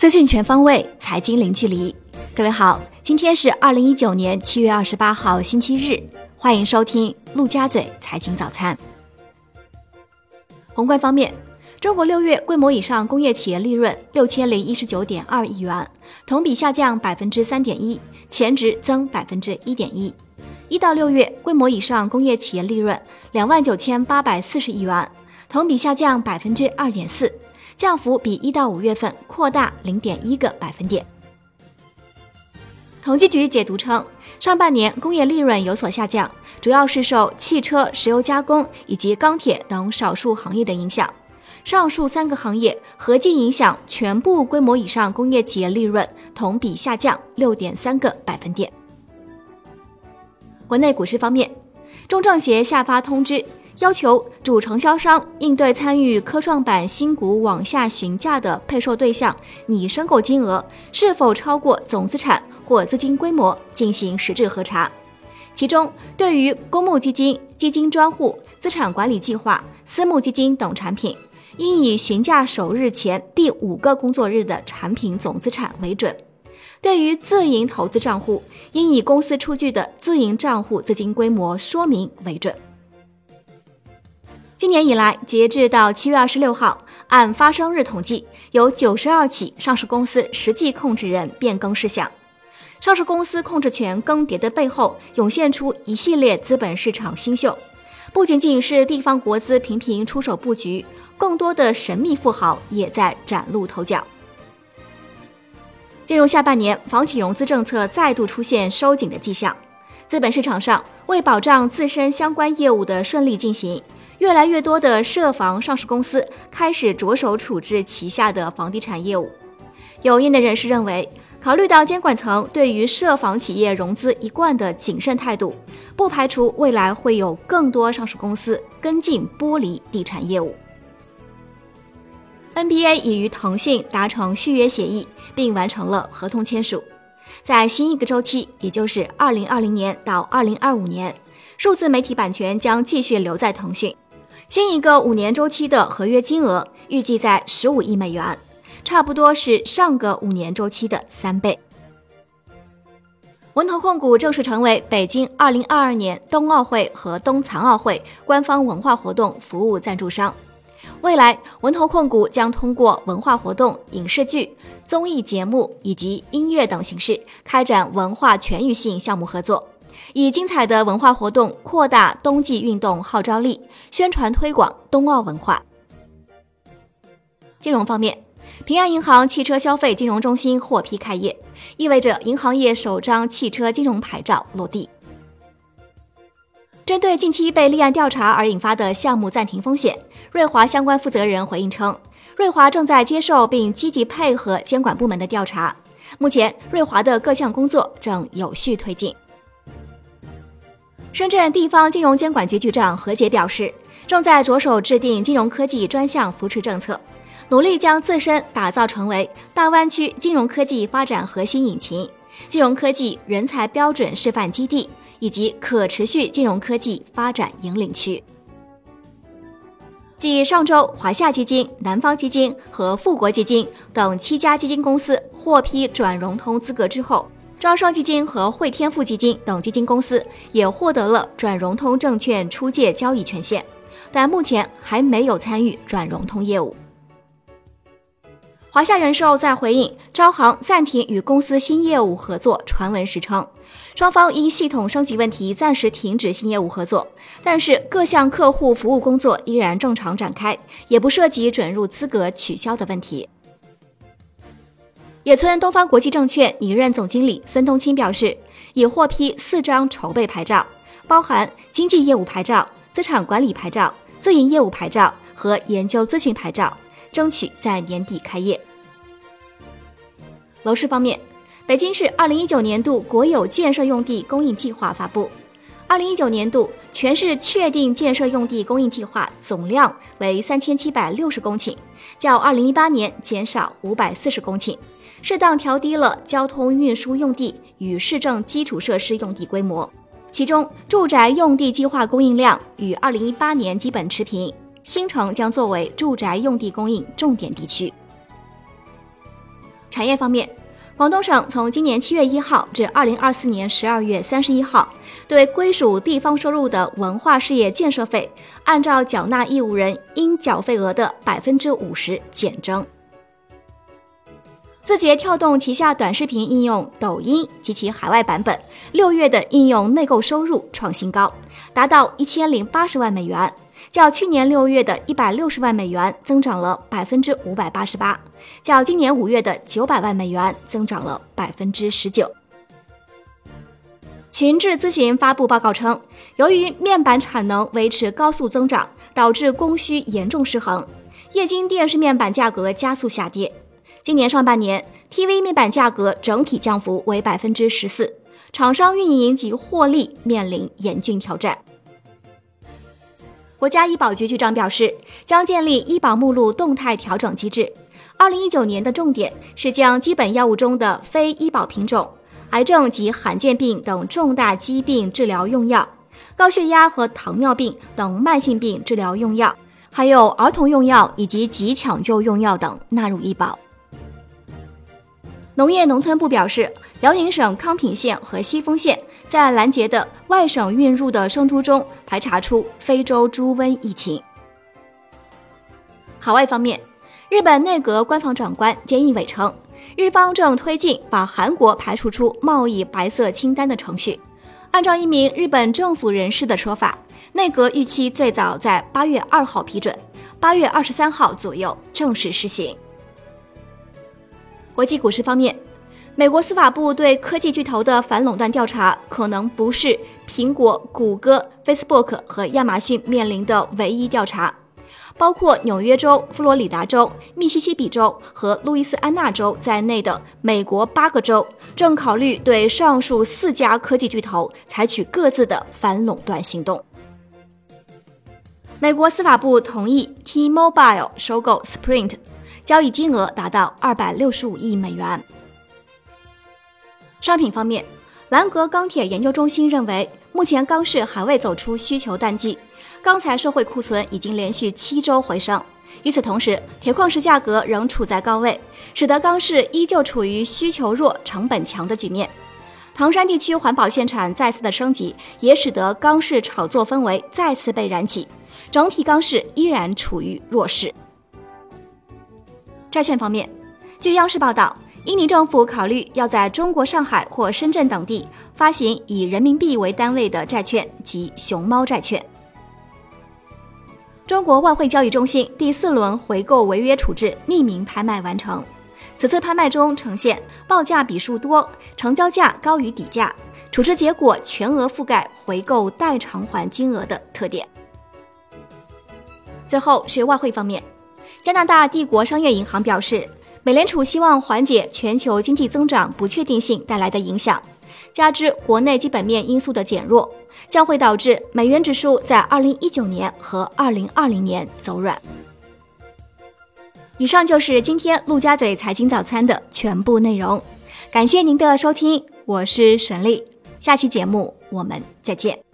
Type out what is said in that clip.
资讯全方位，财经零距离。各位好，今天是二零一九年七月二十八号，星期日，欢迎收听陆家嘴财经早餐。宏观方面，中国六月规模以上工业企业利润六千零一十九点二亿元，同比下降百分之三点一，前值增百分之一点一。一到六月规模以上工业企业利润两万九千八百四十亿元，同比下降百分之二点四。降幅比一到五月份扩大零点一个百分点。统计局解读称，上半年工业利润有所下降，主要是受汽车、石油加工以及钢铁等少数行业的影响。上述三个行业合计影响全部规模以上工业企业利润同比下降六点三个百分点。国内股市方面，中政协下发通知。要求主承销商应对参与科创板新股网下询价的配售对象拟申购金额是否超过总资产或资金规模进行实质核查。其中，对于公募基金、基金专户、资产管理计划、私募基金等产品，应以询价首日前第五个工作日的产品总资产为准；对于自营投资账户，应以公司出具的自营账户资金规模说明为准。今年以来，截至到七月二十六号，按发生日统计，有九十二起上市公司实际控制人变更事项。上市公司控制权更迭的背后，涌现出一系列资本市场新秀，不仅仅是地方国资频频出手布局，更多的神秘富豪也在崭露头角。进入下半年，房企融资政策再度出现收紧的迹象，资本市场上为保障自身相关业务的顺利进行。越来越多的涉房上市公司开始着手处置旗下的房地产业务。有业内人士认为，考虑到监管层对于涉房企业融资一贯的谨慎态度，不排除未来会有更多上市公司跟进剥离地产业务。NBA 已与腾讯达成续约协议，并完成了合同签署，在新一个周期，也就是二零二零年到二零二五年，数字媒体版权将继续留在腾讯。新一个五年周期的合约金额预计在十五亿美元，差不多是上个五年周期的三倍。文投控股正式成为北京二零二二年冬奥会和冬残奥会官方文化活动服务赞助商。未来，文投控股将通过文化活动、影视剧、综艺节目以及音乐等形式开展文化全域性项目合作。以精彩的文化活动扩大冬季运动号召力，宣传推广冬奥文化。金融方面，平安银行汽车消费金融中心获批开业，意味着银行业首张汽车金融牌照落地。针对近期被立案调查而引发的项目暂停风险，瑞华相关负责人回应称，瑞华正在接受并积极配合监管部门的调查，目前瑞华的各项工作正有序推进。深圳地方金融监管局局长何杰表示，正在着手制定金融科技专项扶持政策，努力将自身打造成为大湾区金融科技发展核心引擎、金融科技人才标准示范基地以及可持续金融科技发展引领区。继上周华夏基金、南方基金和富国基金等七家基金公司获批转融通资格之后。招商基金和汇添富基金等基金公司也获得了转融通证券出借交易权限，但目前还没有参与转融通业务。华夏人寿在回应招行暂停与公司新业务合作传闻时称，双方因系统升级问题暂时停止新业务合作，但是各项客户服务工作依然正常展开，也不涉及准入资格取消的问题。野村东方国际证券拟任总经理孙冬青表示，已获批四张筹备牌照，包含经纪业务牌照、资产管理牌照、自营业务牌照和研究咨询牌照，争取在年底开业。楼市方面，北京市二零一九年度国有建设用地供应计划发布，二零一九年度全市确定建设用地供应计划总量为三千七百六十公顷，较二零一八年减少五百四十公顷。适当调低了交通运输用地与市政基础设施用地规模，其中住宅用地计划供应量与二零一八年基本持平，新城将作为住宅用地供应重点地区。产业方面，广东省从今年七月一号至二零二四年十二月三十一号，对归属地方收入的文化事业建设费，按照缴纳义务人应缴费额的百分之五十减征。字节跳动旗下短视频应用抖音及其海外版本六月的应用内购收入创新高，达到一千零八十万美元，较去年六月的一百六十万美元增长了百分之五百八十八，较今年五月的九百万美元增长了百分之十九。群智咨询发布报告称，由于面板产能维持高速增长，导致供需严重失衡，液晶电视面板价格加速下跌。今年上半年，TV 面板价格整体降幅为百分之十四，厂商运营及获利面临严峻挑战。国家医保局局长表示，将建立医保目录动态调整机制。二零一九年的重点是将基本药物中的非医保品种、癌症及罕见病等重大疾病治疗用药、高血压和糖尿病等慢性病治疗用药，还有儿童用药以及急抢救用药等纳入医保。农业农村部表示，辽宁省康平县和西丰县在拦截的外省运入的生猪中排查出非洲猪瘟疫情。海外方面，日本内阁官房长官菅义伟称，日方正推进把韩国排除出贸易白色清单的程序。按照一名日本政府人士的说法，内阁预期最早在八月二号批准，八月二十三号左右正式施行。国际股市方面，美国司法部对科技巨头的反垄断调查可能不是苹果、谷歌、Facebook 和亚马逊面临的唯一调查，包括纽约州、佛罗里达州、密西西比州和路易斯安那州在内的美国八个州正考虑对上述四家科技巨头采取各自的反垄断行动。美国司法部同意 T-Mobile 收购 Sprint。交易金额达到二百六十五亿美元。商品方面，兰格钢铁研究中心认为，目前钢市还未走出需求淡季，钢材社会库存已经连续七周回升。与此同时，铁矿石价格仍处在高位，使得钢市依旧处于需求弱、成本强的局面。唐山地区环保限产再次的升级，也使得钢市炒作氛围再次被燃起，整体钢市依然处于弱势。债券方面，据央视报道，印尼政府考虑要在中国上海或深圳等地发行以人民币为单位的债券及熊猫债券。中国外汇交易中心第四轮回购违约处置匿名拍卖完成，此次拍卖中呈现报价笔数多、成交价高于底价、处置结果全额覆盖回购待偿还金额的特点。最后是外汇方面。加拿大帝国商业银行表示，美联储希望缓解全球经济增长不确定性带来的影响，加之国内基本面因素的减弱，将会导致美元指数在二零一九年和二零二零年走软。以上就是今天陆家嘴财经早餐的全部内容，感谢您的收听，我是沈丽，下期节目我们再见。